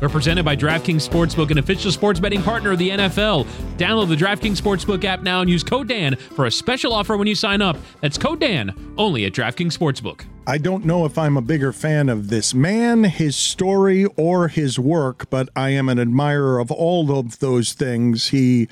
We're presented by DraftKings Sportsbook, an official sports betting partner of the NFL. Download the DraftKings Sportsbook app now and use code DAN for a special offer when you sign up. That's code DAN only at DraftKings Sportsbook. I don't know if I'm a bigger fan of this man, his story, or his work, but I am an admirer of all of those things. He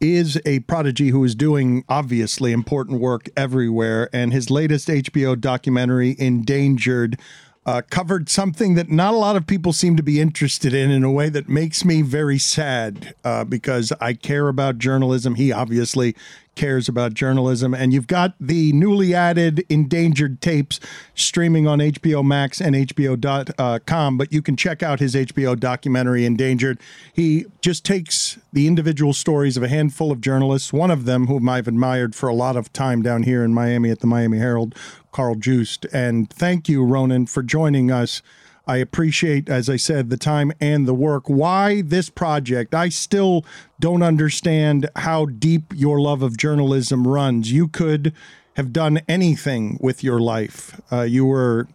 is a prodigy who is doing obviously important work everywhere, and his latest HBO documentary, Endangered, uh, covered something that not a lot of people seem to be interested in in a way that makes me very sad uh, because I care about journalism. He obviously cares about journalism. And you've got the newly added endangered tapes streaming on HBO Max and HBO.com, uh, but you can check out his HBO documentary, Endangered. He just takes the individual stories of a handful of journalists, one of them whom I've admired for a lot of time down here in Miami at the Miami Herald, Carl Juste. And thank you, Ronan, for joining us. I appreciate, as I said, the time and the work. Why this project? I still don't understand how deep your love of journalism runs. You could have done anything with your life. Uh, you were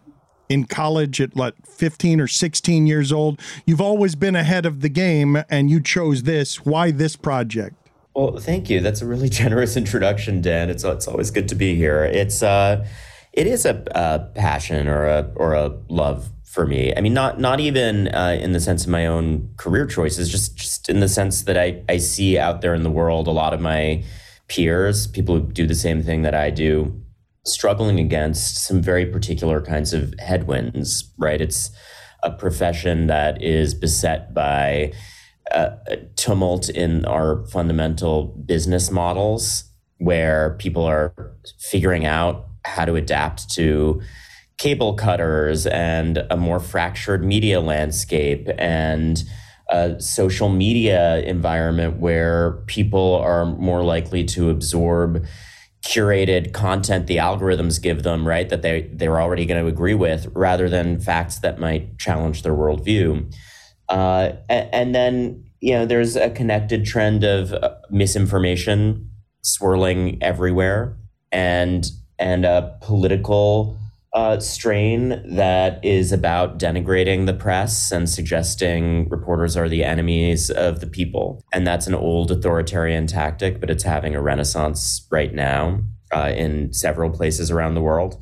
in college at what 15 or 16 years old. You've always been ahead of the game, and you chose this. Why this project? Well, thank you. That's a really generous introduction, Dan. It's it's always good to be here. It's uh, it is a, a passion or a or a love for me. I mean, not not even uh, in the sense of my own career choices, just just in the sense that I I see out there in the world a lot of my peers, people who do the same thing that I do, struggling against some very particular kinds of headwinds. Right? It's a profession that is beset by uh, tumult in our fundamental business models, where people are figuring out how to adapt to cable cutters and a more fractured media landscape and a social media environment where people are more likely to absorb curated content the algorithms give them right that they they're already going to agree with rather than facts that might challenge their worldview. Uh, and, and, then you know there's a connected trend of uh, misinformation swirling everywhere and and a political uh, strain that is about denigrating the press and suggesting reporters are the enemies of the people. And that's an old authoritarian tactic, but it's having a renaissance right now uh, in several places around the world.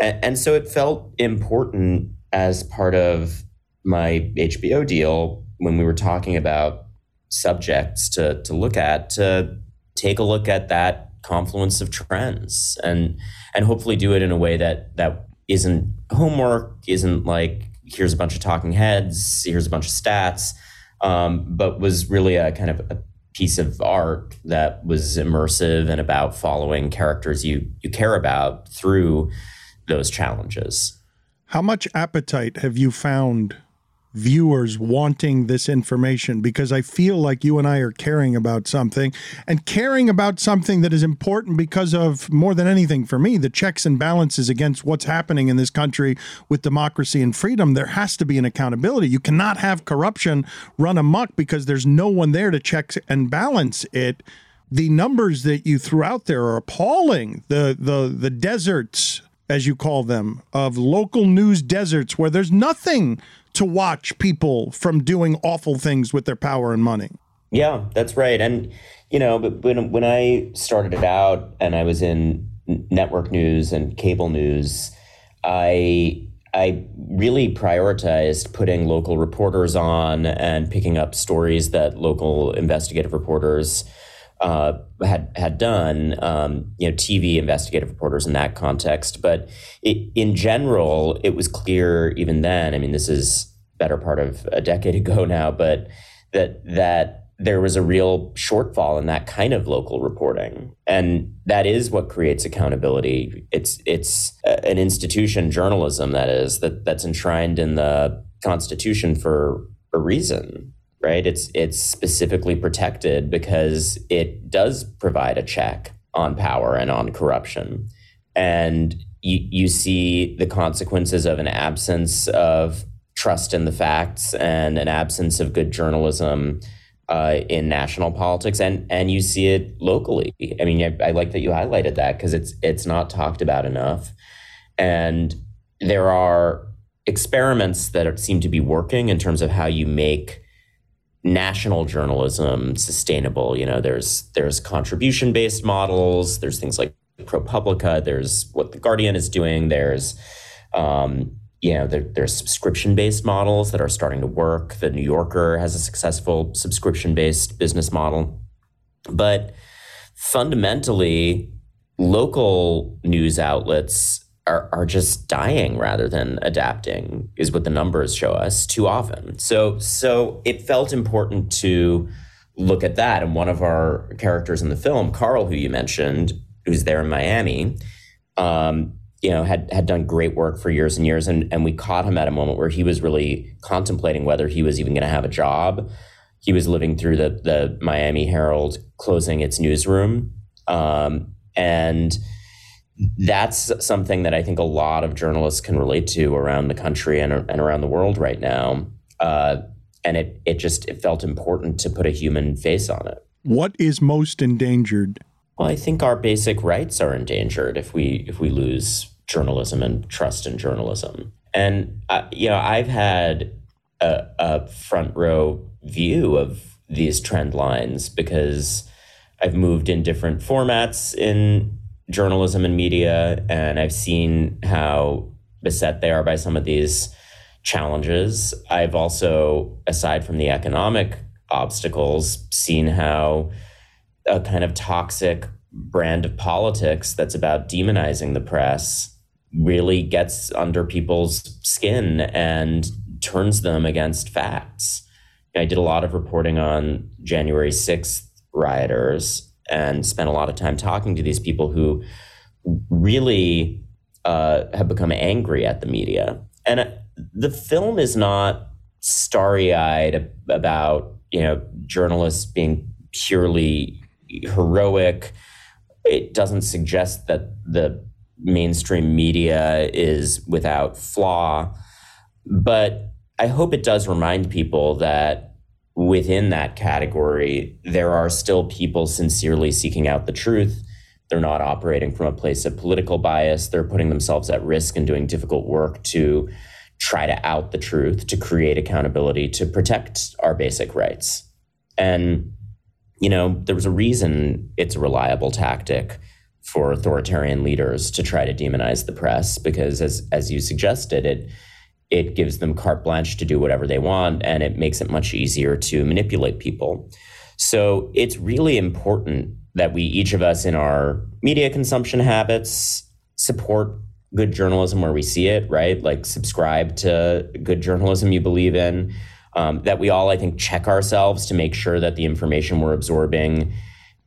And, and so it felt important as part of my HBO deal when we were talking about subjects to, to look at to take a look at that confluence of trends and and hopefully do it in a way that that isn't homework isn't like here's a bunch of talking heads here's a bunch of stats um, but was really a kind of a piece of art that was immersive and about following characters you you care about through those challenges. How much appetite have you found viewers wanting this information because I feel like you and I are caring about something and caring about something that is important because of more than anything for me, the checks and balances against what's happening in this country with democracy and freedom. There has to be an accountability. You cannot have corruption run amok because there's no one there to check and balance it. The numbers that you threw out there are appalling. The the the deserts as you call them, of local news deserts where there's nothing to watch people from doing awful things with their power and money. Yeah, that's right. And you know, when when I started it out and I was in network news and cable news, I I really prioritized putting local reporters on and picking up stories that local investigative reporters uh, had had done, um, you know, TV investigative reporters in that context. But it, in general, it was clear even then. I mean, this is better part of a decade ago now, but that that there was a real shortfall in that kind of local reporting and that is what creates accountability it's it's an institution journalism that is that that's enshrined in the constitution for a reason right? It's it's specifically protected because it does provide a check on power and on corruption. And you, you see the consequences of an absence of trust in the facts and an absence of good journalism uh, in national politics, and and you see it locally. I mean, I, I like that you highlighted that because it's it's not talked about enough, and there are experiments that seem to be working in terms of how you make national journalism sustainable. You know, there's there's contribution based models. There's things like ProPublica. There's what the Guardian is doing. There's um, you know, there, there's subscription based models that are starting to work. The New Yorker has a successful subscription based business model. But fundamentally, local news outlets are, are just dying rather than adapting, is what the numbers show us too often. So, so it felt important to look at that. And one of our characters in the film, Carl, who you mentioned, who's there in Miami, um, you know, had had done great work for years and years, and and we caught him at a moment where he was really contemplating whether he was even going to have a job. He was living through the the Miami Herald closing its newsroom, um, and that's something that I think a lot of journalists can relate to around the country and, and around the world right now. Uh, and it it just it felt important to put a human face on it. What is most endangered well, I think our basic rights are endangered if we if we lose journalism and trust in journalism. And uh, you know, I've had a, a front row view of these trend lines because I've moved in different formats in journalism and media, and I've seen how beset they are by some of these challenges. I've also, aside from the economic obstacles, seen how a kind of toxic brand of politics that's about demonizing the press really gets under people's skin and turns them against facts. I did a lot of reporting on January 6th rioters and spent a lot of time talking to these people who really uh, have become angry at the media. And uh, the film is not starry eyed about, you know, journalists being purely heroic. It doesn't suggest that the mainstream media is without flaw. But I hope it does remind people that within that category, there are still people sincerely seeking out the truth. They're not operating from a place of political bias. They're putting themselves at risk and doing difficult work to try to out the truth, to create accountability, to protect our basic rights. And you know, there was a reason it's a reliable tactic for authoritarian leaders to try to demonize the press because as as you suggested it it gives them carte blanche to do whatever they want and it makes it much easier to manipulate people. So it's really important that we each of us in our media consumption habits support good journalism where we see it, right? Like subscribe to good journalism you believe in um, that we all, I think, check ourselves to make sure that the information we're absorbing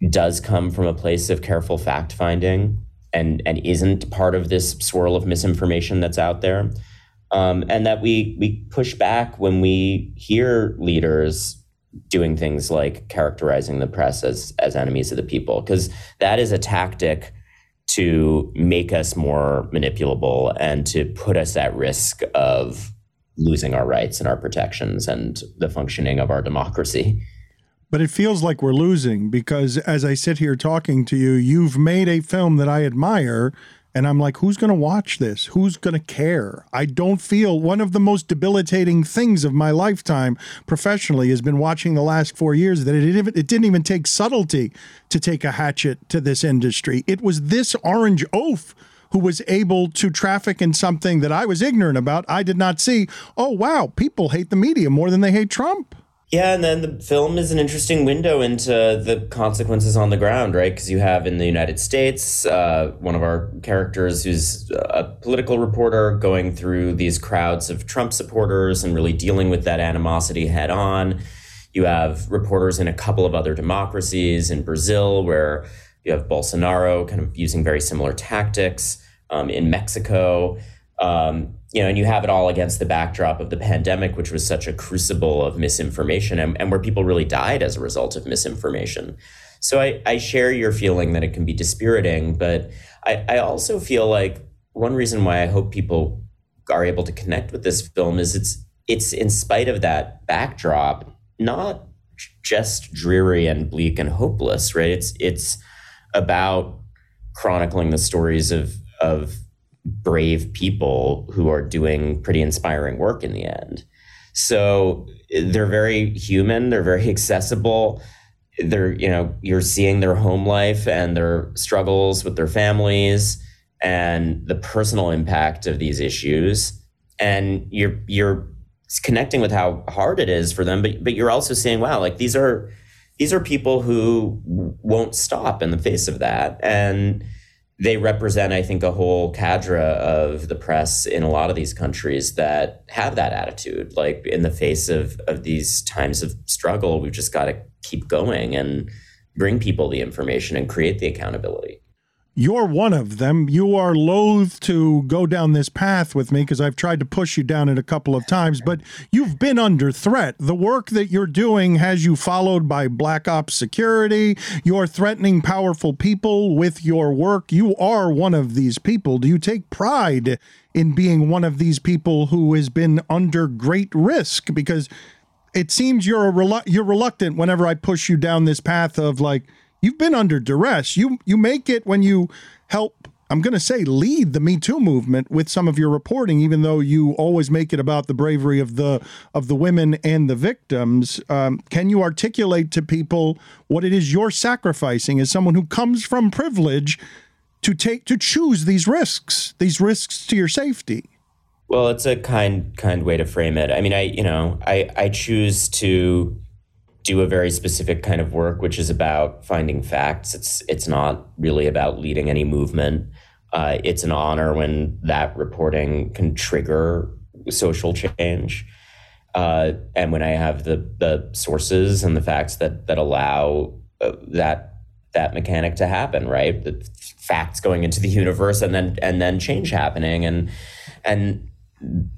does come from a place of careful fact finding and and isn't part of this swirl of misinformation that's out there. Um, and that we we push back when we hear leaders doing things like characterizing the press as as enemies of the people, because that is a tactic to make us more manipulable and to put us at risk of losing our rights and our protections and the functioning of our democracy. But it feels like we're losing because as I sit here talking to you, you've made a film that I admire. And I'm like, who's going to watch this? Who's going to care? I don't feel one of the most debilitating things of my lifetime professionally has been watching the last four years that it, it didn't even take subtlety to take a hatchet to this industry. It was this orange oaf who was able to traffic in something that I was ignorant about. I did not see. Oh, wow, people hate the media more than they hate Trump. Yeah, and then the film is an interesting window into the consequences on the ground, right? Because you have in the United States uh, one of our characters who's a political reporter going through these crowds of Trump supporters and really dealing with that animosity head on. You have reporters in a couple of other democracies in Brazil, where you have Bolsonaro kind of using very similar tactics. Um, in Mexico, um, you know, and you have it all against the backdrop of the pandemic, which was such a crucible of misinformation, and, and where people really died as a result of misinformation. So I, I share your feeling that it can be dispiriting, but I, I also feel like one reason why I hope people are able to connect with this film is it's it's in spite of that backdrop, not just dreary and bleak and hopeless, right? It's it's about chronicling the stories of of brave people who are doing pretty inspiring work in the end. So they're very human, they're very accessible. They're, you know, you're seeing their home life and their struggles with their families and the personal impact of these issues. And you're you're connecting with how hard it is for them, but but you're also seeing, wow, like these are these are people who won't stop in the face of that. And they represent, I think, a whole cadre of the press in a lot of these countries that have that attitude. Like in the face of of these times of struggle, we've just got to keep going and bring people the information and create the accountability. You're one of them. You are loath to go down this path with me because I've tried to push you down it a couple of times, but you've been under threat. The work that you're doing has you followed by Black Ops security. You're threatening powerful people with your work. You are one of these people. Do you take pride in being one of these people who has been under great risk? Because it seems you're relu- you're reluctant whenever I push you down this path of like you've been under duress. You you make it when you help. I'm going to say lead the Me Too movement with some of your reporting, even though you always make it about the bravery of the of the women and the victims. Um, can you articulate to people what it is you're sacrificing as someone who comes from privilege to take to choose these risks, these risks to your safety? Well, it's a kind kind way to frame it. I mean, I you know I I choose to do a very specific kind of work, which is about finding facts. It's it's not really about leading any movement. Uh, it's an honor when that reporting can trigger social change, uh, and when I have the the sources and the facts that that allow uh, that that mechanic to happen. Right, the facts going into the universe, and then and then change happening, and and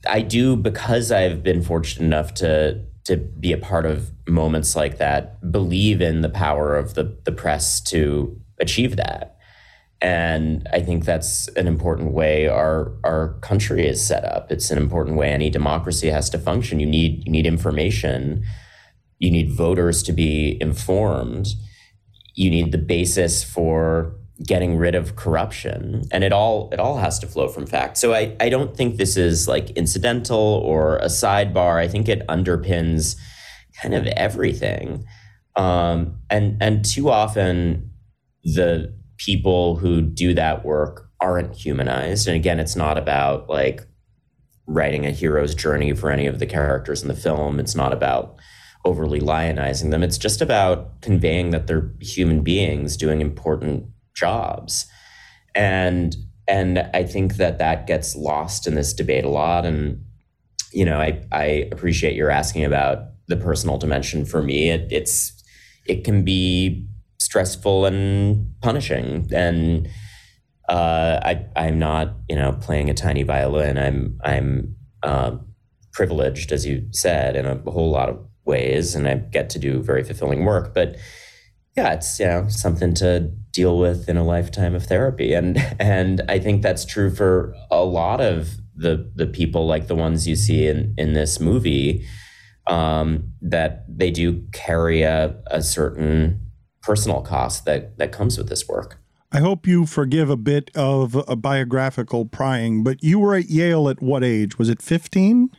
I do because I've been fortunate enough to to be a part of moments like that, believe in the power of the the press to achieve that. And I think that's an important way our our country is set up. It's an important way any democracy has to function. You need you need information. You need voters to be informed. You need the basis for getting rid of corruption and it all it all has to flow from fact. So i i don't think this is like incidental or a sidebar. I think it underpins kind of everything. Um and and too often the people who do that work aren't humanized. And again it's not about like writing a hero's journey for any of the characters in the film. It's not about overly lionizing them. It's just about conveying that they're human beings doing important jobs. And and i think that that gets lost in this debate a lot. And you know i i appreciate your asking about the personal dimension. For me it, it's it can be stressful and punishing. And uh, I, I'm not, you know, playing a tiny violin. I'm, I'm uh, privileged, as you said, in a whole lot of ways, and I get to do very fulfilling work. But yeah, it's you know something to deal with in a lifetime of therapy. And and I think that's true for a lot of the the people like the ones you see in in this movie um, that they do carry a, a certain personal cost that that comes with this work. I hope you forgive a bit of a biographical prying, but you were at Yale at what age? Was it 15?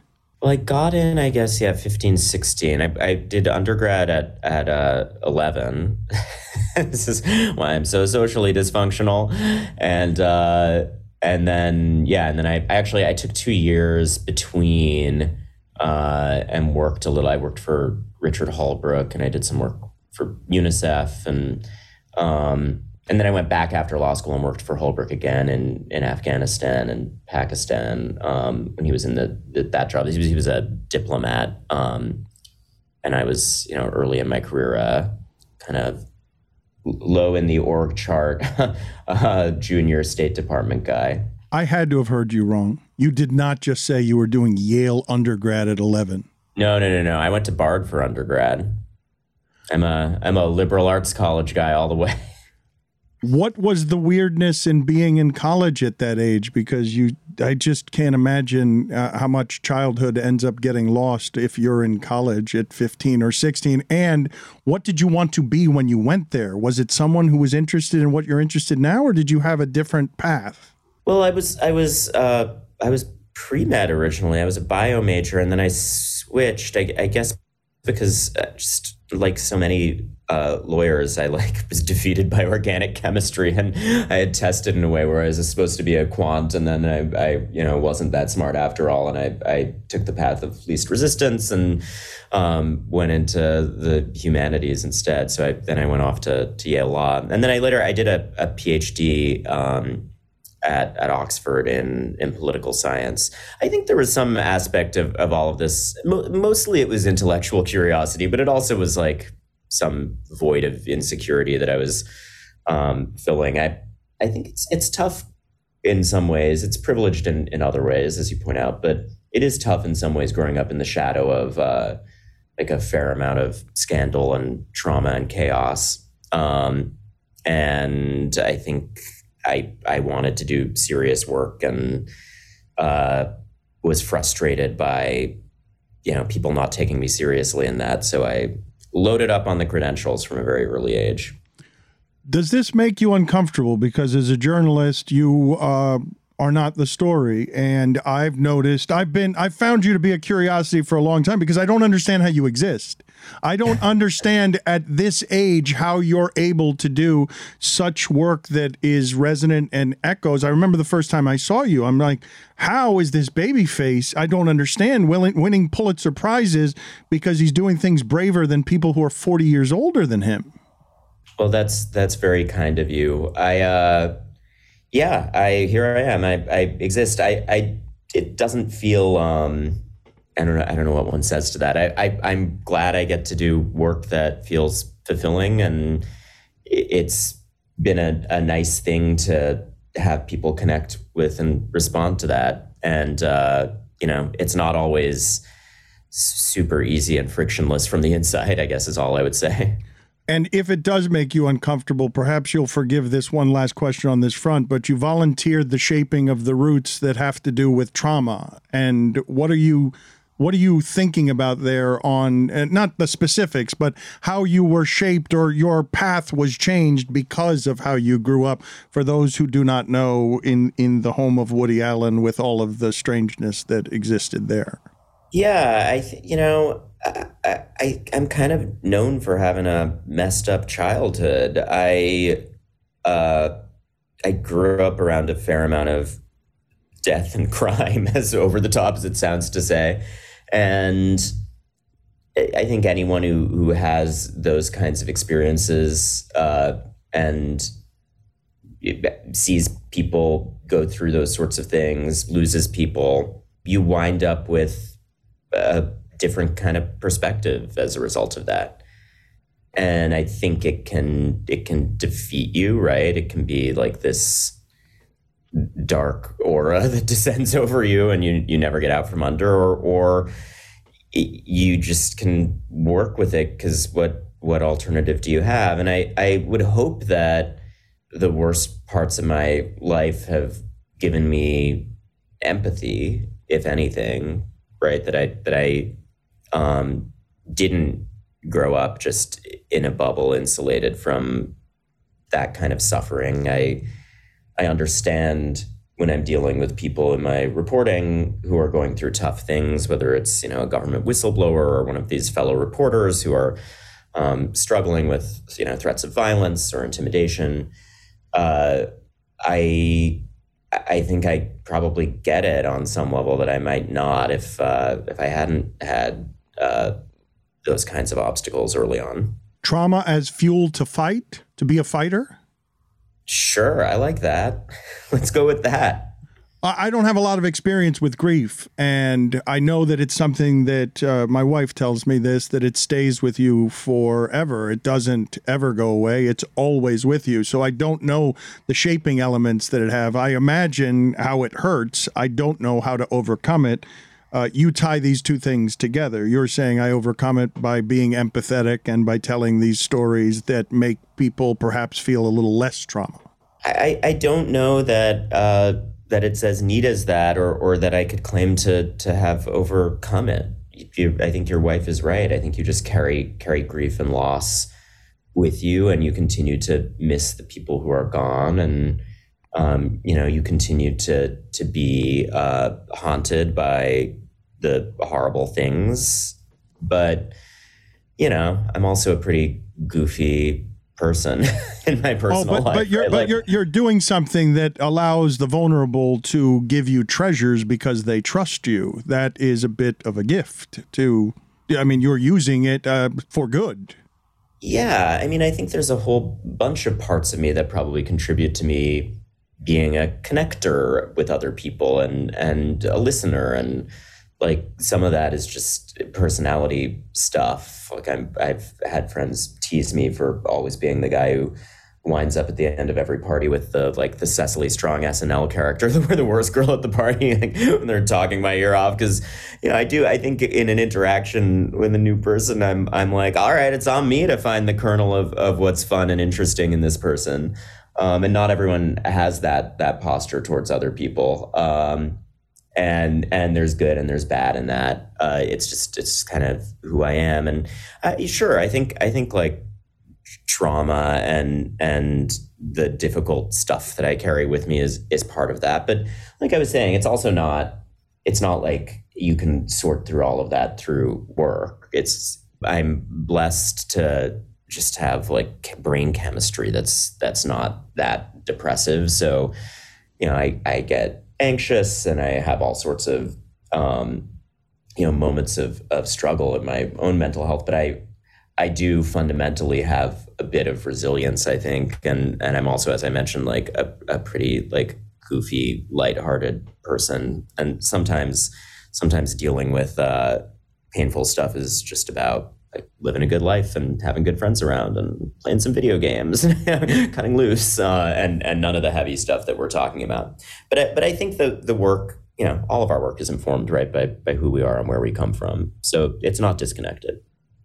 Well, I got in, I guess, yeah, 15, 16. I, I did undergrad at, at uh, 11. this is why I'm so socially dysfunctional. And, uh, and then, yeah, and then I actually, I took two years between uh, and worked a little. I worked for Richard Holbrooke and I did some work for UNICEF and, um, and then I went back after law school and worked for Holbrooke again in, in Afghanistan and Pakistan um, when he was in the, the, that job. He was, he was a diplomat, um, and I was you know early in my career, uh, kind of low in the org chart, uh, junior State Department guy. I had to have heard you wrong. You did not just say you were doing Yale undergrad at 11. No, no, no, no. I went to Bard for undergrad. I'm a I'm a liberal arts college guy all the way. What was the weirdness in being in college at that age? Because you, I just can't imagine uh, how much childhood ends up getting lost if you're in college at 15 or 16. And what did you want to be when you went there? Was it someone who was interested in what you're interested in now, or did you have a different path? Well, I was I was uh, I was pre med originally. I was a bio major, and then I switched. I, I guess because uh, just like so many uh, lawyers, I like was defeated by organic chemistry, and I had tested in a way where I was supposed to be a quant, and then I, I you know, wasn't that smart after all, and I, I took the path of least resistance and um, went into the humanities instead. So I, then I went off to, to Yale Law, and then I later I did a, a PhD. Um, at, at Oxford in, in political science. I think there was some aspect of, of all of this. Mo- mostly it was intellectual curiosity, but it also was like some void of insecurity that I was um, filling. I, I think it's, it's tough in some ways. It's privileged in, in other ways, as you point out, but it is tough in some ways growing up in the shadow of uh, like a fair amount of scandal and trauma and chaos. Um, and I think I I wanted to do serious work and uh, was frustrated by you know people not taking me seriously in that. So I loaded up on the credentials from a very early age. Does this make you uncomfortable? Because as a journalist, you uh, are not the story, and I've noticed I've been I've found you to be a curiosity for a long time because I don't understand how you exist. I don't understand at this age how you're able to do such work that is resonant and echoes. I remember the first time I saw you, I'm like, how is this baby face? I don't understand winning, winning Pulitzer prizes because he's doing things braver than people who are 40 years older than him. Well, that's that's very kind of you. I uh yeah, I here I am. I I exist. I I it doesn't feel um I don't know. I don't know what one says to that. I, I am glad I get to do work that feels fulfilling, and it's been a, a nice thing to have people connect with and respond to that. And uh, you know, it's not always super easy and frictionless from the inside. I guess is all I would say. And if it does make you uncomfortable, perhaps you'll forgive this one last question on this front, but you volunteered the shaping of the roots that have to do with trauma. And what are you what are you thinking about there on uh, not the specifics, but how you were shaped or your path was changed because of how you grew up? For those who do not know, in in the home of Woody Allen, with all of the strangeness that existed there. Yeah, I th- you know I, I I'm kind of known for having a messed up childhood. I uh, I grew up around a fair amount of death and crime, as over the top as it sounds to say. And I think anyone who, who has those kinds of experiences uh, and sees people go through those sorts of things, loses people, you wind up with a different kind of perspective as a result of that. And I think it can it can defeat you, right? It can be like this dark aura that descends over you and you you never get out from under or or you just can work with it because what what alternative do you have and i i would hope that the worst parts of my life have given me empathy if anything right that i that i um didn't grow up just in a bubble insulated from that kind of suffering i I understand when I'm dealing with people in my reporting who are going through tough things, whether it's you know a government whistleblower or one of these fellow reporters who are um, struggling with you know threats of violence or intimidation. Uh, I I think I probably get it on some level that I might not if uh, if I hadn't had uh, those kinds of obstacles early on. Trauma as fuel to fight, to be a fighter. Sure, I like that. Let's go with that. I don't have a lot of experience with grief, and I know that it's something that uh, my wife tells me this that it stays with you forever. It doesn't ever go away. It's always with you. So I don't know the shaping elements that it have. I imagine how it hurts. I don't know how to overcome it. Uh, you tie these two things together. You're saying I overcome it by being empathetic and by telling these stories that make people perhaps feel a little less trauma. I, I don't know that. Uh that it's as neat as that, or or that I could claim to to have overcome it. You, I think your wife is right. I think you just carry carry grief and loss with you, and you continue to miss the people who are gone, and um, you know you continue to to be uh, haunted by the horrible things. But you know, I'm also a pretty goofy person in my personal oh, but, life. But you're right? but like, you're you're doing something that allows the vulnerable to give you treasures because they trust you. That is a bit of a gift to. I mean, you're using it uh, for good. Yeah, I mean, I think there's a whole bunch of parts of me that probably contribute to me being a connector with other people and and a listener and like some of that is just personality stuff. Like I'm, I've had friends tease me for always being the guy who winds up at the end of every party with the like the Cecily Strong SNL character, the the worst girl at the party like, when they're talking my ear off. Because you know, I do. I think in an interaction with a new person, I'm I'm like, all right, it's on me to find the kernel of of what's fun and interesting in this person. Um, and not everyone has that that posture towards other people. Um, and and there's good and there's bad in that. Uh, it's just it's kind of who I am, and uh, sure, I think I think like trauma and and the difficult stuff that I carry with me is is part of that. But like I was saying, it's also not it's not like you can sort through all of that through work. It's I'm blessed to just have like brain chemistry that's that's not that depressive. So you know, I I get anxious and I have all sorts of um, you know moments of of struggle in my own mental health, but I I do fundamentally have a bit of resilience, I think, and and I'm also, as I mentioned, like a, a pretty like goofy, lighthearted person, and sometimes sometimes dealing with uh, painful stuff is just about like living a good life and having good friends around and playing some video games, cutting loose, uh, and and none of the heavy stuff that we're talking about. But I, but I think the the work, you know, all of our work is informed right by by who we are and where we come from. So it's not disconnected.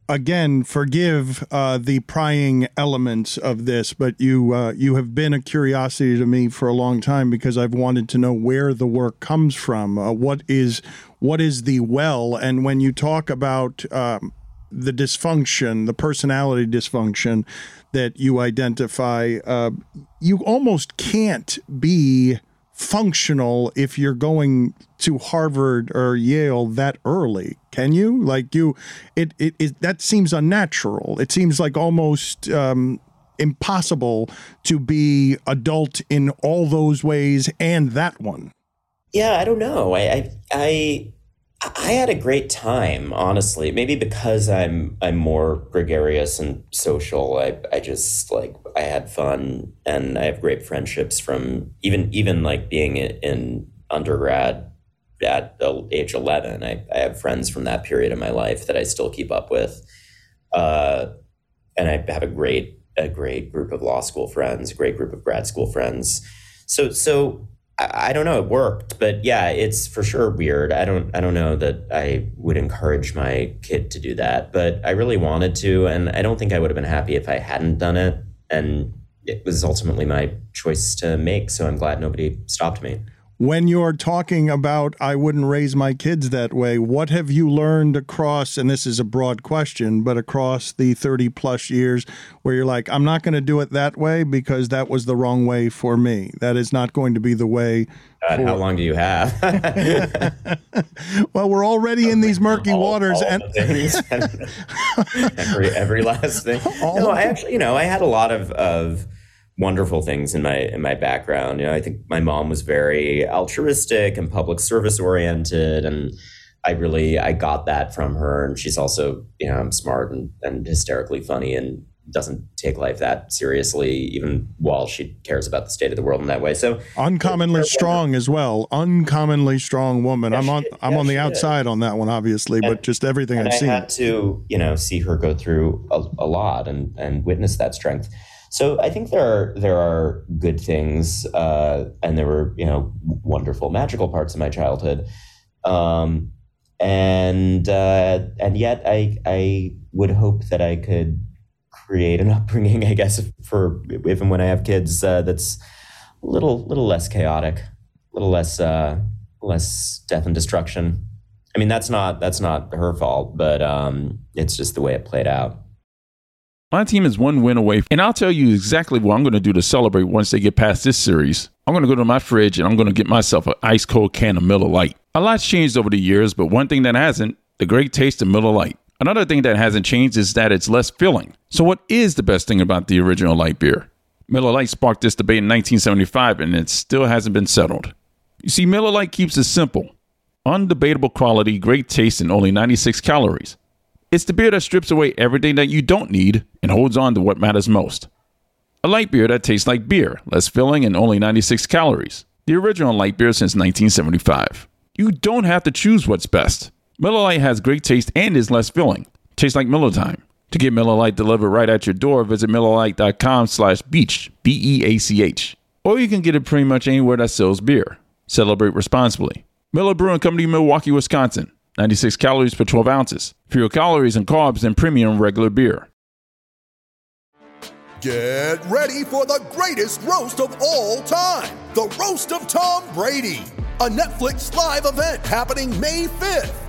Again, forgive uh, the prying elements of this, but you uh, you have been a curiosity to me for a long time because I've wanted to know where the work comes from. Uh, what is what is the well? And when you talk about um, the dysfunction, the personality dysfunction that you identify, uh, you almost can't be functional if you're going to Harvard or Yale that early. Can you? Like you, it it, it that seems unnatural. It seems like almost. Um, impossible to be adult in all those ways and that one yeah i don't know i i, I I had a great time, honestly. Maybe because I'm I'm more gregarious and social. I I just like I had fun and I have great friendships from even even like being in undergrad at age 11. I, I have friends from that period of my life that I still keep up with. Uh, and I have a great a great group of law school friends, great group of grad school friends. So so I, don't know. It worked, but yeah, it's for sure weird. I don't. I don't know that I would encourage my kid to do that, but I really wanted to, and I don't think I would have been happy if I hadn't done it. And it was ultimately my choice to make. So I'm glad nobody stopped me when you're talking about I wouldn't raise my kids that way, what have you learned across, and this is a broad question, but across the 30 plus years where you're like, I'm not going to do it that way because that was the wrong way for me. That is not going to be the way. God, how long do you have? well, we're already in these murky all, waters, all and every every last thing. All no, I actually, you know, I had a lot of of wonderful things in my in my background. You know, I think my mom was very altruistic and public service oriented, and I really I got that from her. And she's also you know smart and, and hysterically funny and doesn't take life that seriously, even while she cares about the state of the world in that way. So uncommonly strong as well. Uncommonly strong woman. Yeah, I'm on I'm yeah, on the outside on that one, obviously, but just everything and I've I seen. had to, you know, see her go through a, a lot and and witness that strength. So I think there are there are good things, uh, and there were you know wonderful magical parts of my childhood, um, and uh, and yet I I would hope that I could create an upbringing, I guess, for even when I have kids, uh, that's a little little less chaotic, a little less uh, less death and destruction. I mean, that's not that's not her fault, but um, it's just the way it played out. My team is one win away, and I'll tell you exactly what I'm going to do to celebrate once they get past this series. I'm going to go to my fridge and I'm going to get myself an ice cold can of Miller Lite. A lot's changed over the years, but one thing that hasn't the great taste of Miller Lite. Another thing that hasn't changed is that it's less filling. So, what is the best thing about the original light beer? Miller Lite sparked this debate in 1975, and it still hasn't been settled. You see, Miller Lite keeps it simple undebatable quality, great taste, and only 96 calories. It's the beer that strips away everything that you don't need and holds on to what matters most. A light beer that tastes like beer, less filling, and only 96 calories. The original light beer since 1975. You don't have to choose what's best. Miller Lite has great taste and is less filling. Tastes like Miller Time. To get Miller Lite delivered right at your door, visit MillerLite.com slash beach, B-E-A-C-H. Or you can get it pretty much anywhere that sells beer. Celebrate responsibly. Miller Brewing Company, Milwaukee, Wisconsin. 96 calories per 12 ounces. Fewer calories and carbs than premium regular beer. Get ready for the greatest roast of all time the Roast of Tom Brady, a Netflix live event happening May 5th.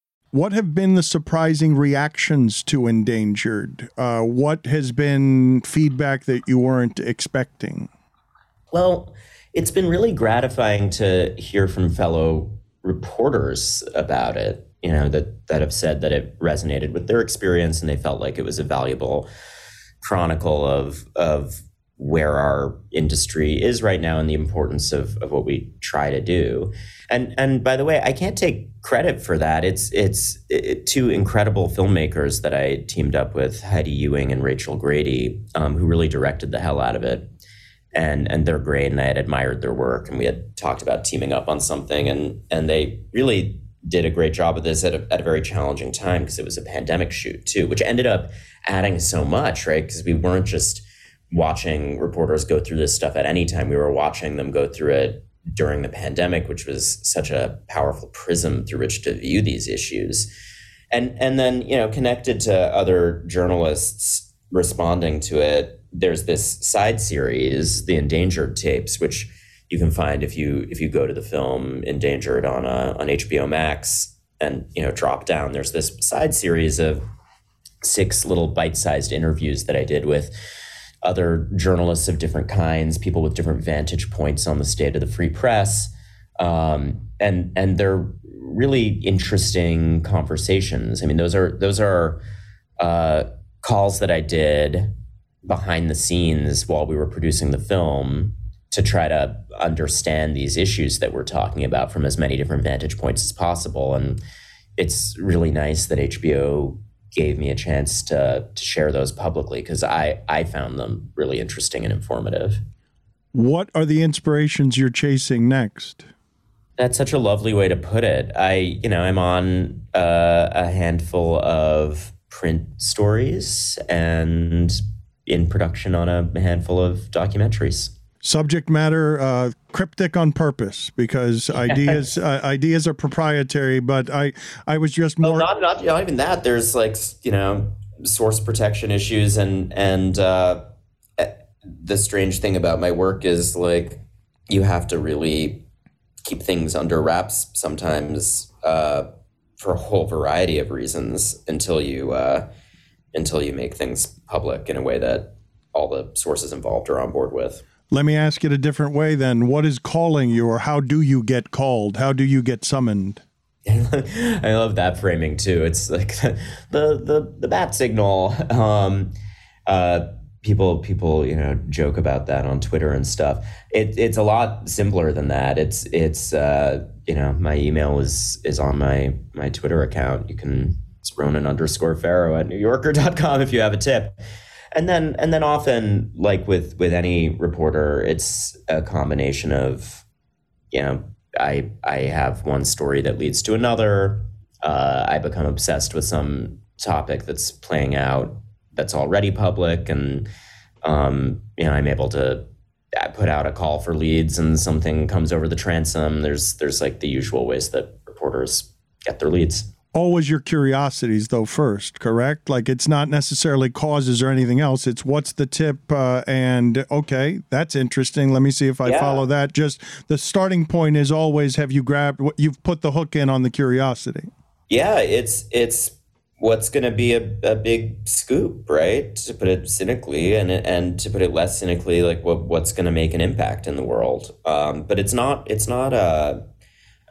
What have been the surprising reactions to Endangered? Uh, what has been feedback that you weren't expecting? Well, it's been really gratifying to hear from fellow reporters about it, you know, that, that have said that it resonated with their experience and they felt like it was a valuable chronicle of, of where our industry is right now and the importance of, of what we try to do. And and by the way, I can't take credit for that. It's it's it, two incredible filmmakers that I teamed up with, Heidi Ewing and Rachel Grady, um, who really directed the hell out of it. And and they're great, and I had admired their work, and we had talked about teaming up on something, and and they really did a great job of this at a, at a very challenging time because it was a pandemic shoot too, which ended up adding so much, right? Because we weren't just watching reporters go through this stuff at any time. We were watching them go through it during the pandemic, which was such a powerful prism through which to view these issues. And and then, you know, connected to other journalists responding to it, there's this side series, the Endangered tapes, which you can find if you if you go to the film Endangered on uh, on HBO Max and you know drop down. There's this side series of six little bite-sized interviews that I did with other journalists of different kinds, people with different vantage points on the state of the free press, um, and and they're really interesting conversations. I mean, those are those are uh, calls that I did behind the scenes while we were producing the film to try to understand these issues that we're talking about from as many different vantage points as possible. And it's really nice that HBO gave me a chance to to share those publicly because I I found them really interesting and informative. What are the inspirations you're chasing next? That's such a lovely way to put it. I you know I'm on uh, a handful of print stories and in production on a handful of documentaries. Subject matter, uh, cryptic on purpose because ideas uh, ideas are proprietary. But I I was just more. Well, not not, not even that. There's like you know source protection issues and and uh, eh, the strange thing about my work is like you have to really keep things under wraps sometimes uh, for a whole variety of reasons until you uh, until you make things public in a way that all the sources involved are on board with. Let me ask it a different way then. What is calling you, or how do you get called? How do you get summoned? I love that framing too. It's like the the the bat signal. Um, uh, people people you know joke about that on Twitter and stuff. It, it's a lot simpler than that. It's it's uh, you know my email is is on my my Twitter account. You can it's Ronan underscore Farrow at NewYorker.com if you have a tip. And then and then often like with with any reporter, it's a combination of you know I I have one story that leads to another. Uh, I become obsessed with some topic that's playing out that's already public, and um, you know I'm able to uh, put out a call for leads, and something comes over the transom. There's there's like the usual ways that reporters get their leads always your curiosities though first correct? Like it's not necessarily causes or anything else. It's what's the tip uh, and okay that's interesting. Let me see if i yeah. follow that. Just the starting point is always have you grabbed what you've put the hook in on the curiosity. Yeah it's it's what's going to be a, a big scoop right? To put it cynically and and to put it less cynically like what what's going to make an impact in the world. Um, but it's not it's not a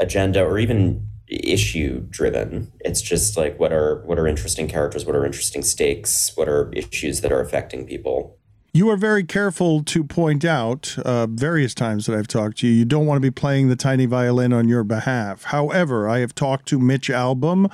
agenda or even issue driven. It's just like what are what are interesting characters, what are interesting stakes, what are issues that are affecting people. You are very careful to point out uh, various times that I've talked to you. You don't want to be playing the tiny violin on your behalf. However, I have talked to Mitch Albom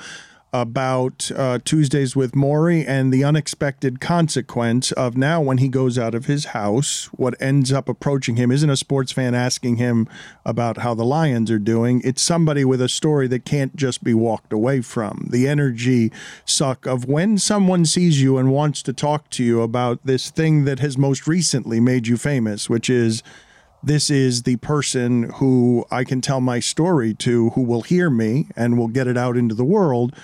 about uh, Tuesdays with Morrie and the unexpected consequence of now when he goes out of his house, what ends up approaching him isn't a sports fan asking him about how the Lions are doing. It's somebody with a story that can't just be walked away from. The energy suck of when someone sees you and wants to talk to you about this thing that has most recently made you famous, which is this is the person who I can tell my story to, who will hear me and will get it out into the world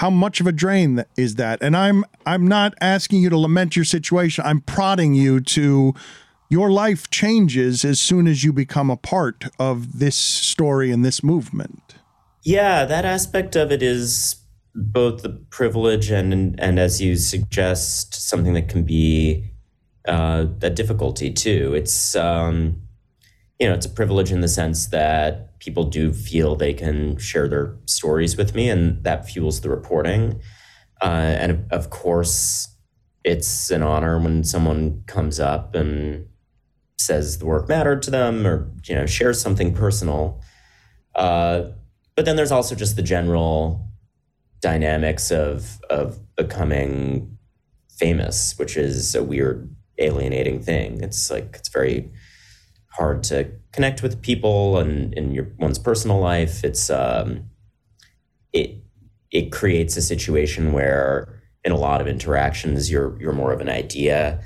how much of a drain is that? And i'm i'm not asking you to lament your situation. I'm prodding you to your life changes as soon as you become a part of this story and this movement. Yeah that aspect of it is both the privilege and and as you suggest something that can be uh, a difficulty too. It's um, you know it's a privilege in the sense that people do feel they can share their stories with me, and that fuels the reporting. Uh, and of course, it's an honor when someone comes up and says the work mattered to them, or you know, shares something personal. Uh, but then there's also just the general dynamics of of becoming famous, which is a weird, alienating thing. It's like it's very hard to connect with people and in your one's personal life. It's um, it it creates a situation where in a lot of interactions you're you're more of an idea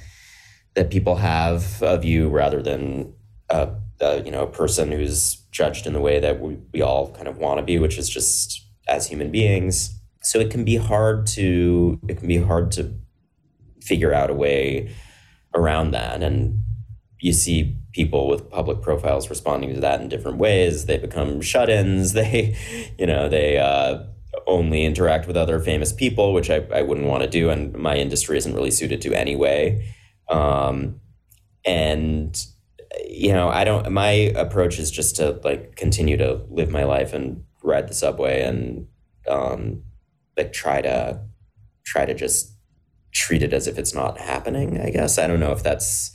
that people have of you rather than a, a you know a person who's judged in the way that we, we all kind of want to be, which is just as human beings. So it can be hard to it can be hard to figure out a way around that and you see people with public profiles responding to that in different ways. They become shut-ins. They, you know, they uh, only interact with other famous people, which I, I wouldn't want to do, and my industry isn't really suited to anyway. Um, and you know, I don't. My approach is just to like continue to live my life and ride the subway and um, like try to try to just treat it as if it's not happening. I guess I don't know if that's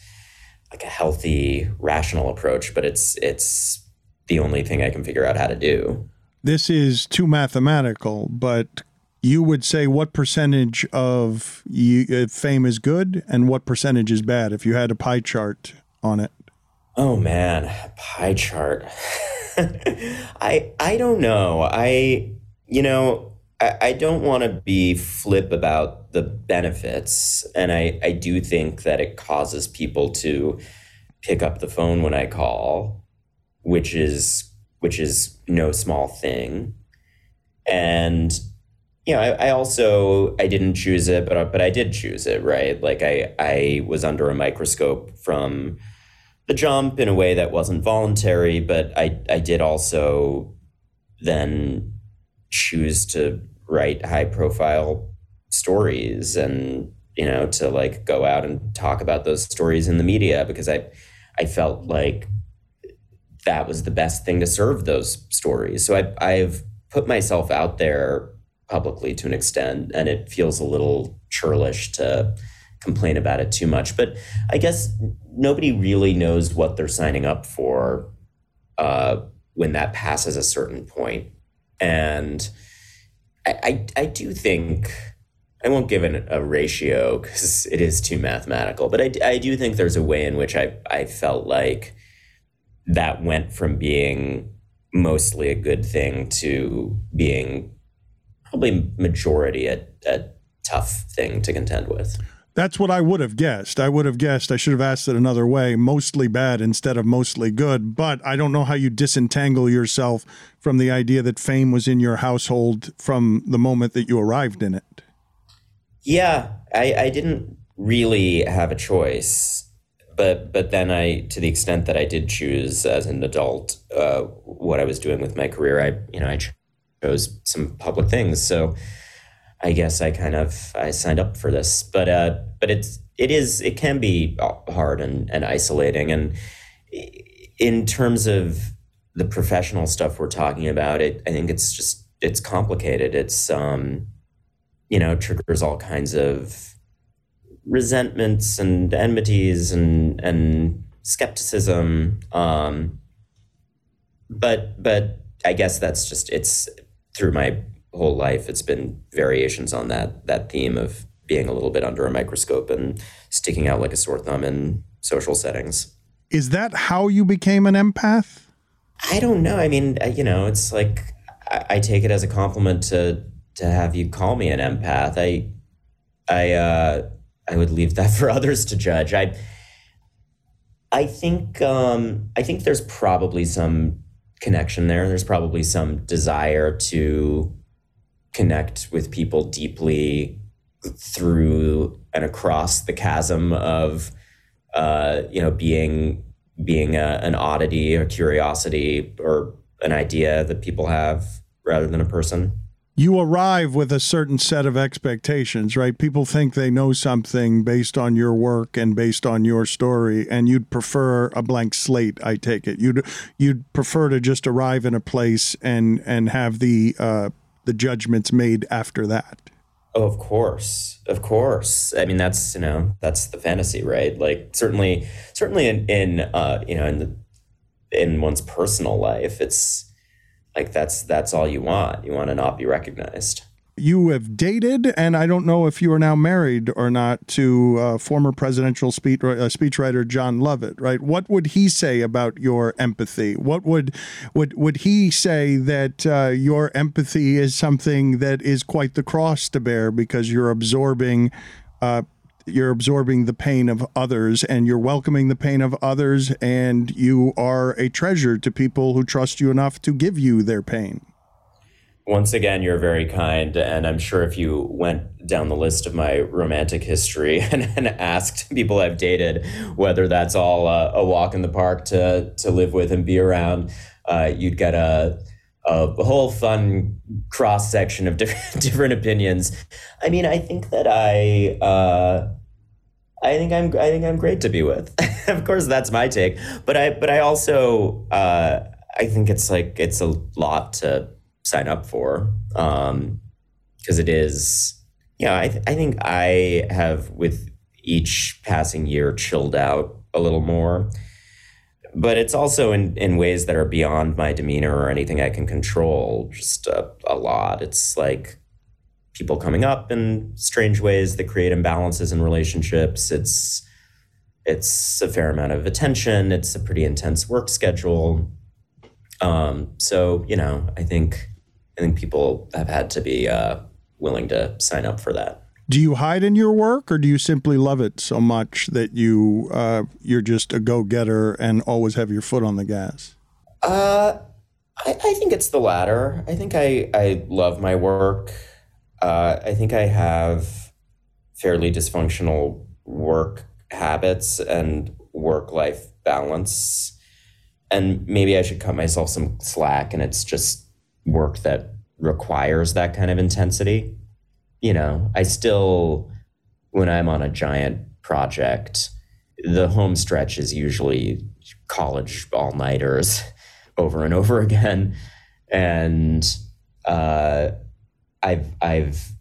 like a healthy, rational approach, but it's it's the only thing I can figure out how to do. This is too mathematical, but you would say what percentage of you, uh, fame is good and what percentage is bad if you had a pie chart on it? Oh man, pie chart. I I don't know. I you know, I, don't want to be flip about the benefits. And I, I do think that it causes people to pick up the phone when I call. which is which is no small thing. And you know, I, I, also I didn't choose it, but but I did choose it, right? Like I I was under a microscope from the jump in a way that wasn't voluntary, but I I did also then choose to write high profile stories and you know to like go out and talk about those stories in the media because I I felt like that was the best thing to serve those stories. So I I've put myself out there publicly to an extent and it feels a little churlish to complain about it too much. But I guess nobody really knows what they're signing up for uh, when that passes a certain point. And I, I, do think I won't give it a ratio because it is too mathematical, but I, I do think there's a way in which I, I felt like that went from being mostly a good thing to being probably majority a, a tough thing to contend with. That's what I would have guessed. I would have guessed. I should have asked it another way mostly bad instead of mostly good. But I don't know how you disentangle yourself from the idea that fame was in your household from the moment that you arrived in it. Yeah, I, I didn't really have a choice. But, but then I, to the extent that I did choose as an adult uh, what I was doing with my career, I, you know, I chose some public things. So I guess I kind of I signed up for this, but uh, but it's it is it can be hard and, and isolating. And in terms of the professional stuff we're talking about, it I think it's just it's complicated. It's um, you know triggers all kinds of resentments and enmities and and skepticism. Um, but but I guess that's just it's through my whole life, it's been variations on that that theme of being a little bit under a microscope and sticking out like a sore thumb in social settings. Is that how you became an empath? I don't know. I mean, uh, you know, it's like I, I take it as a compliment to to have you call me an empath. I I uh, I would leave that for others to judge. I I think um, I think there's probably some connection there. There's probably some desire to connect with people deeply through and across the chasm of uh, you know being being a, an oddity or curiosity or an idea that people have rather than a person you arrive with a certain set of expectations, right? People think they know something based on your work and based on your story, and you'd prefer a blank slate. I take it you'd you'd prefer to just arrive in a place and and have the uh, the judgments made after that. Oh, of course, of course. I mean, that's you know that's the fantasy, right? Like certainly, certainly in in uh, you know in the, in one's personal life, it's like that's that's all you want. You want to not be recognized. You have dated, and I don't know if you are now married or not to uh, former presidential speech, uh, speechwriter Jon Lovett. Right? What would he say about your empathy? What would would would he say that uh, your empathy is something that is quite the cross to bear because you're absorbing uh, you're absorbing the pain of others and you're welcoming the pain of others and you are a treasure to people who trust you enough to give you their pain. Once again, you're very kind. And I'm sure if you went down the list of my romantic history and, and asked people I've dated whether that's all uh, a walk in the park to, to live with and be around, uh, you'd get a, a whole fun cross section of different, different opinions. I mean, I think that I, uh, I think I'm I think I'm great to be with. of course, that's my take. But I but I also uh, I think it's like it's a lot to sign up for because um, it is. Yeah, I th- I think I have with each passing year chilled out a little more. But it's also in, in ways that are beyond my demeanor or anything I can control, just a, a lot. It's like people coming up in strange ways that create imbalances in relationships. It's it's a fair amount of attention. It's a pretty intense work schedule. Um, so you know, I think I think people have had to be uh, willing to sign up for that. Do you hide in your work, or do you simply love it so much that you uh, you're just a go getter and always have your foot on the gas? Uh, I, I think it's the latter. I think I, I love my work. Uh, I think I have fairly dysfunctional work habits and work life balance. And maybe I should cut myself some slack and it's just work that requires that kind of intensity. You know, I still, when I'm on a giant project, the home stretch is usually college all nighters over and over again. And uh, I've, I've,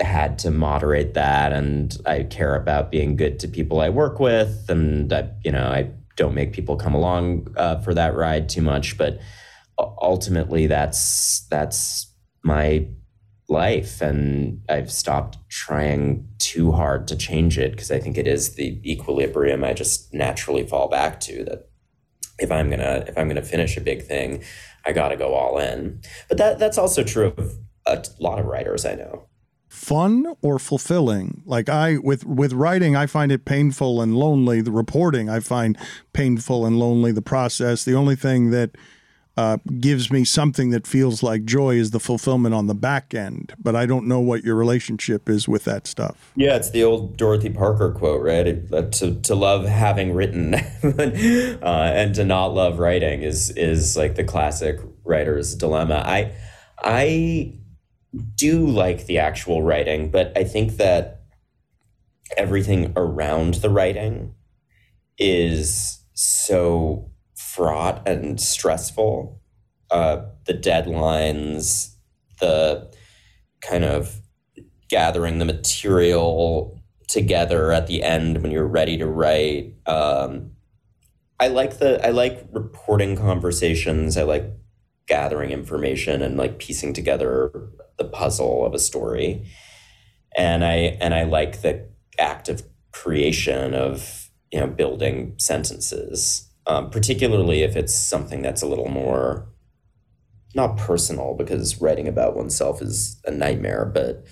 had to moderate that and I care about being good to people I work with and I, you know I don't make people come along uh, for that ride too much but ultimately that's that's my life and I've stopped trying too hard to change it because I think it is the equilibrium I just naturally fall back to that if I'm going to if I'm going to finish a big thing I got to go all in. But that that's also true of a lot of writers I know. Fun or fulfilling? Like i with with writing i find it painful and lonely. The reporting i find painful and lonely. The process the only thing that uh, gives me something that feels like joy is the fulfillment on the back end but i don't know what your relationship is with that stuff. Yeah it's the old dorothy parker quote right? Uh, to, to love having written uh, and to not love writing is is like the classic writer's dilemma. I i do like the actual writing, but I think that everything around the writing is so fraught and stressful. Uh, the deadlines, the kind of gathering the material together at the end when you're ready to write. Um, I like the I like reporting conversations. I like gathering information and like piecing together the puzzle of a story. And I and I like the act of creation of you know building sentences, um, particularly if it's something that's a little more not personal because writing about oneself is a nightmare, but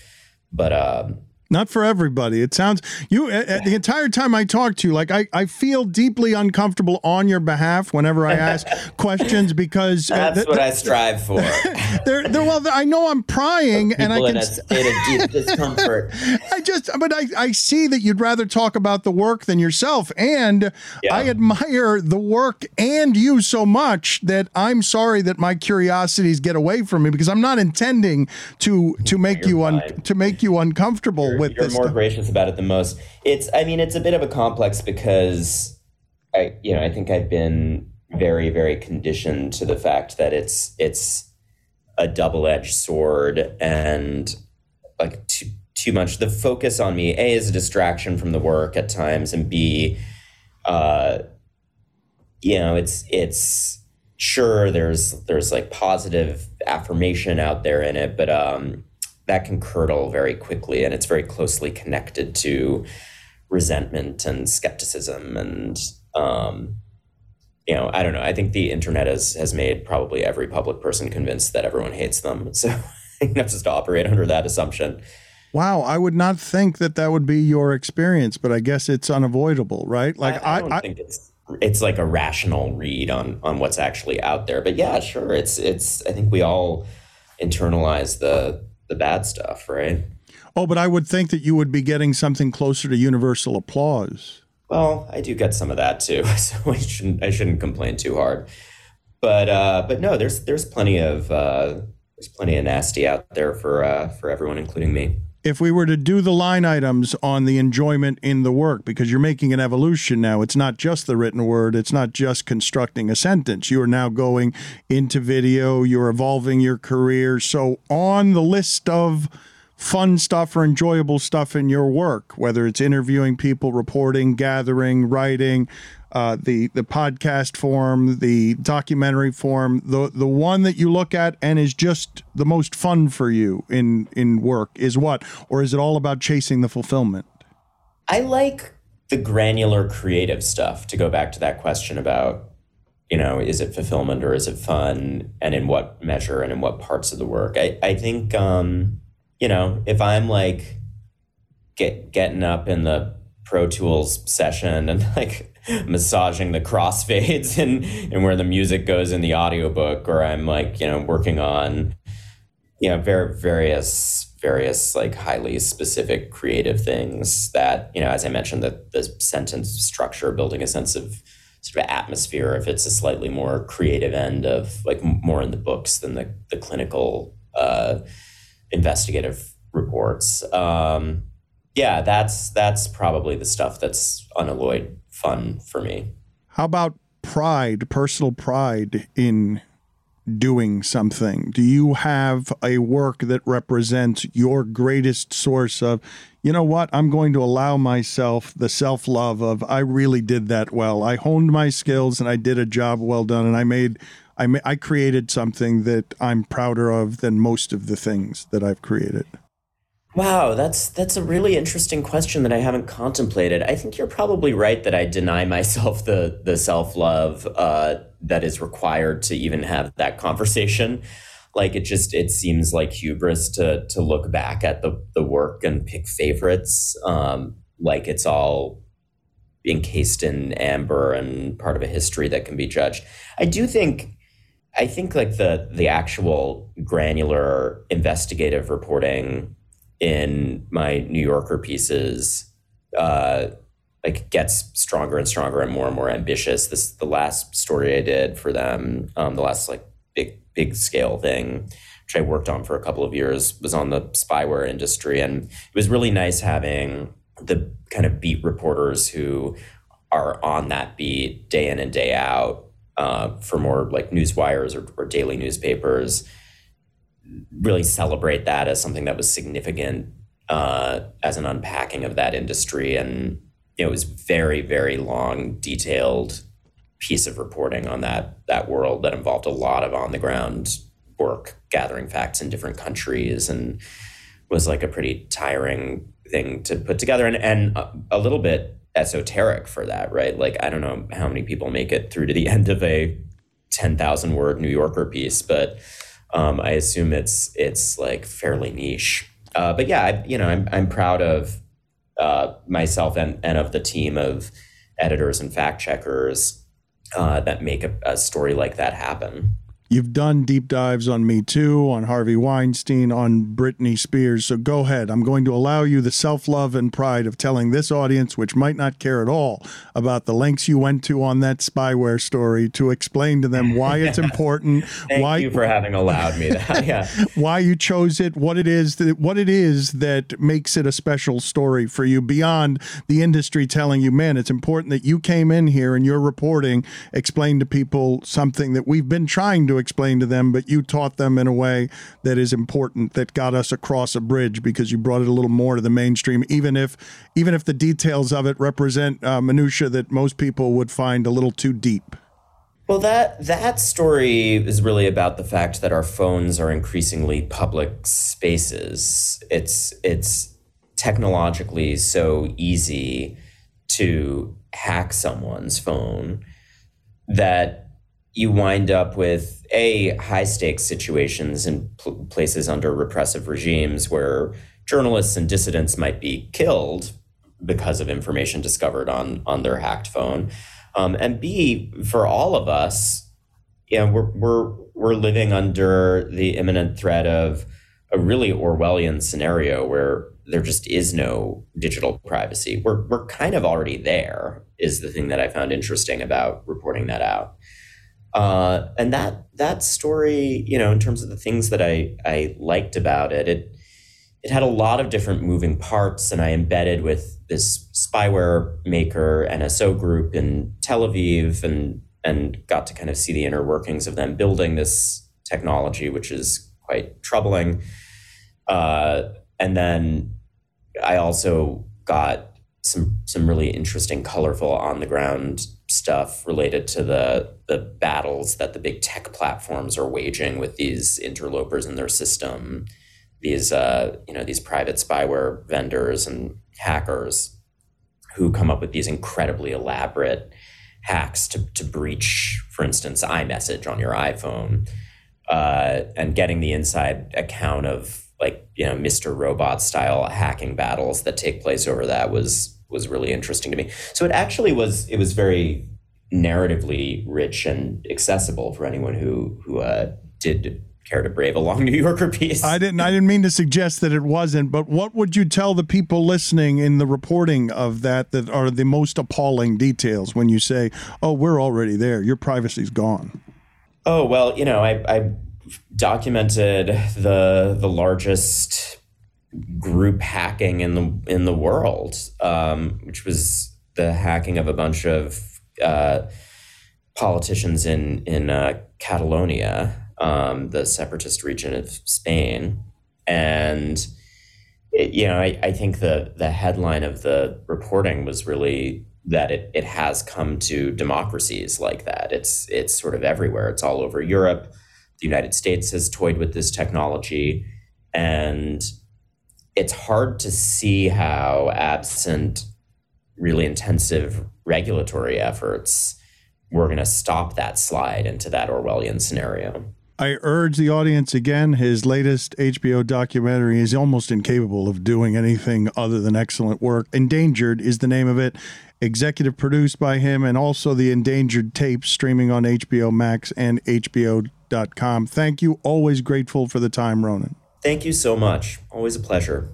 but um, not for everybody. It sounds you uh, the entire time I talk to you, like I, I feel deeply uncomfortable on your behalf whenever I ask questions because uh, that's th- what I strive for. they're, they're, well, I know I'm prying, and I can in a state of deep discomfort. I just, but I, I see that you'd rather talk about the work than yourself, and yeah. I admire the work and you so much that I'm sorry that my curiosities get away from me because I'm not intending to to make You're you un, to make you uncomfortable you're, with you're this more stuff. gracious about it than most. It's, I mean, it's a bit of a complex because I, you know, I think I've been very, very conditioned to the fact that it's it's a double edged sword and like too too much. The focus on me, a, is a distraction from the work at times, and b, uh, you know, it's it's sure there's there's like positive affirmation out there in it, but um, that can curdle very quickly and it's very closely connected to resentment and skepticism and um, you know i don't know i think the internet has has made probably every public person convinced that everyone hates them so you have just to operate under that assumption. Wow i would not think that that would be your experience but i guess it's unavoidable right? Like i, I don't I, think it's it's like a rational read on on what's actually out there but yeah sure it's it's i think we all internalize the the bad stuff, right? Oh, but I would think that you would be getting something closer to universal applause. Well, I do get some of that too, so I shouldn't I shouldn't complain too hard. But uh, but no, there's there's plenty of uh, there's plenty of nasty out there for uh, for everyone, including me if we were to do the line items on the enjoyment in the work, because you're making an evolution now, it's not just the written word, it's not just constructing a sentence. You are now going into video, you're evolving your career. So, on the list of fun stuff or enjoyable stuff in your work, whether it's interviewing people, reporting, gathering, writing, uh, the the podcast form, the documentary form, the the one that you look at and is just the most fun for you in in work is what, or is it all about chasing the fulfillment? I like the granular creative stuff. To go back to that question about, you know, is it fulfillment or is it fun, and in what measure and in what parts of the work? I I think, um, you know, if I'm like get getting up in the Pro Tools session and like massaging the crossfades and and where the music goes in the audiobook or I'm like, you know, working on you know, ver- various various like highly specific creative things that, you know, as I mentioned, the the sentence structure, building a sense of sort of atmosphere if it's a slightly more creative end of like more in the books than the, the clinical uh, investigative reports. Um, yeah, that's that's probably the stuff that's unalloyed fun for me. How about pride, personal pride in doing something? Do you have a work that represents your greatest source of, you know what, I'm going to allow myself the self love of, I really did that well. I honed my skills and I did a job well done and I made. I, I created something that I'm prouder of than most of the things that I've created. Wow, that's that's a really interesting question that I haven't contemplated. I think you're probably right that I deny myself the the self love uh, that is required to even have that conversation. Like it just it seems like hubris to to look back at the the work and pick favorites, um, like it's all encased in amber and part of a history that can be judged. I do think I think like the the actual granular investigative reporting in my New Yorker pieces uh, like gets stronger and stronger and more and more ambitious. This the last story I did for them, um, the last like big big scale thing, which I worked on for a couple of years, was on the spyware industry, and it was really nice having the kind of beat reporters who are on that beat day in and day out uh, for more like news wires or, or daily newspapers really celebrate that as something that was significant uh, as an unpacking of that industry. And it was very, very long, detailed piece of reporting on that that world that involved a lot of on the ground work, gathering facts in different countries, and was like a pretty tiring thing to put together, and and a, a little bit esoteric for that, right? Like I don't know how many people make it through to the end of a ten thousand word New Yorker piece, but um, I assume it's it's like fairly niche. Uh, but yeah, I, you know, I'm I'm proud of uh, myself and and of the team of editors and fact checkers uh, that make a, a story like that happen. You've done deep dives on Me Too, on Harvey Weinstein, on Britney Spears. So go ahead. I'm going to allow you the self love and pride of telling this audience, which might not care at all about the lengths you went to on that spyware story, to explain to them why it's important. Thank why you for having allowed me that. Yeah. why you chose it, what it is that what it is that makes it a special story for you beyond the industry telling you, man, it's important that you came in here and your reporting explained to people something that we've been trying to explain to them, but you taught them in a way that is important that got us across a bridge because you brought it a little more to the mainstream, even if even if the details of it represent uh, minutia that most people would find a little too deep. Well, that that story is really about the fact that our phones are increasingly public spaces. It's it's technologically so easy to hack someone's phone that you wind up with a high stakes situations in pl- places under repressive regimes where journalists and dissidents might be killed because of information discovered on on their hacked phone. Um, and b for all of us you know we're we're we're living under the imminent threat of a really orwellian scenario where there just is no digital privacy. We're we're kind of already there is the thing that i found interesting about reporting that out uh, and that that story, you know, in terms of the things that I I liked about it, it it had a lot of different moving parts, and I embedded with this spyware maker NSO group in Tel Aviv, and and got to kind of see the inner workings of them building this technology, which is quite troubling. Uh, and then I also got some some really interesting, colorful on the ground stuff related to the the battles that the big tech platforms are waging with these interlopers in their system, these uh, you know these private spyware vendors and hackers who come up with these incredibly elaborate hacks to, to breach, for instance, iMessage on your iPhone, uh, and getting the inside account of like you know Mr. Robot style hacking battles that take place over that was was really interesting to me. So it actually was it was very narratively rich and accessible for anyone who who uh, did care to brave a long New Yorker piece. I didn't I didn't mean to suggest that it wasn't, but what would you tell the people listening in the reporting of that that are the most appalling details when you say, "Oh, we're already there. Your privacy's gone." Oh, well, you know, I, I documented the the largest group hacking in the in the world, um, which was the hacking of a bunch of uh, politicians in in uh, Catalonia, um, the separatist region of Spain, and it, you know, I, I think the the headline of the reporting was really that it, it has come to democracies like that. It's it's sort of everywhere. It's all over Europe. The United States has toyed with this technology, and it's hard to see how, absent really intensive regulatory efforts, we're going to stop that slide into that Orwellian scenario. I urge the audience again, his latest HBO documentary is almost incapable of doing anything other than excellent work. Endangered is the name of it. Executive produced by him and also the Endangered tapes streaming on HBO Max and HBO.com. Thank you. Always grateful for the time, Ronan. Thank you so much. Always a pleasure.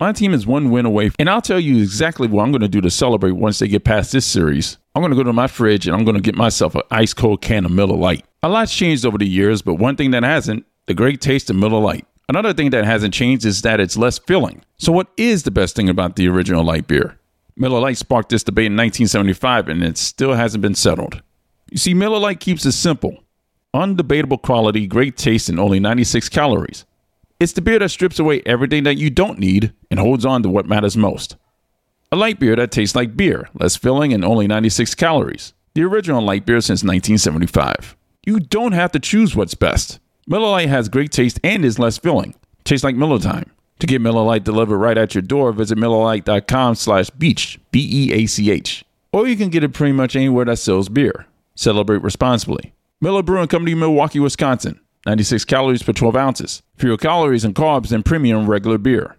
My team is one win away, and I'll tell you exactly what I'm going to do to celebrate once they get past this series. I'm going to go to my fridge and I'm going to get myself an ice cold can of Miller Lite. A lot's changed over the years, but one thing that hasn't the great taste of Miller Lite. Another thing that hasn't changed is that it's less filling. So, what is the best thing about the original light beer? Miller Lite sparked this debate in 1975, and it still hasn't been settled. You see, Miller Lite keeps it simple undebatable quality, great taste, and only 96 calories. It's the beer that strips away everything that you don't need and holds on to what matters most. A light beer that tastes like beer, less filling, and only 96 calories. The original light beer since 1975. You don't have to choose what's best. Miller Lite has great taste and is less filling. Tastes like Miller Time. To get Miller Lite delivered right at your door, visit MillerLite.com slash beach, B-E-A-C-H. Or you can get it pretty much anywhere that sells beer. Celebrate responsibly. Miller Brewing Company, Milwaukee, Wisconsin. 96 calories per 12 ounces. Fewer calories and carbs than premium regular beer.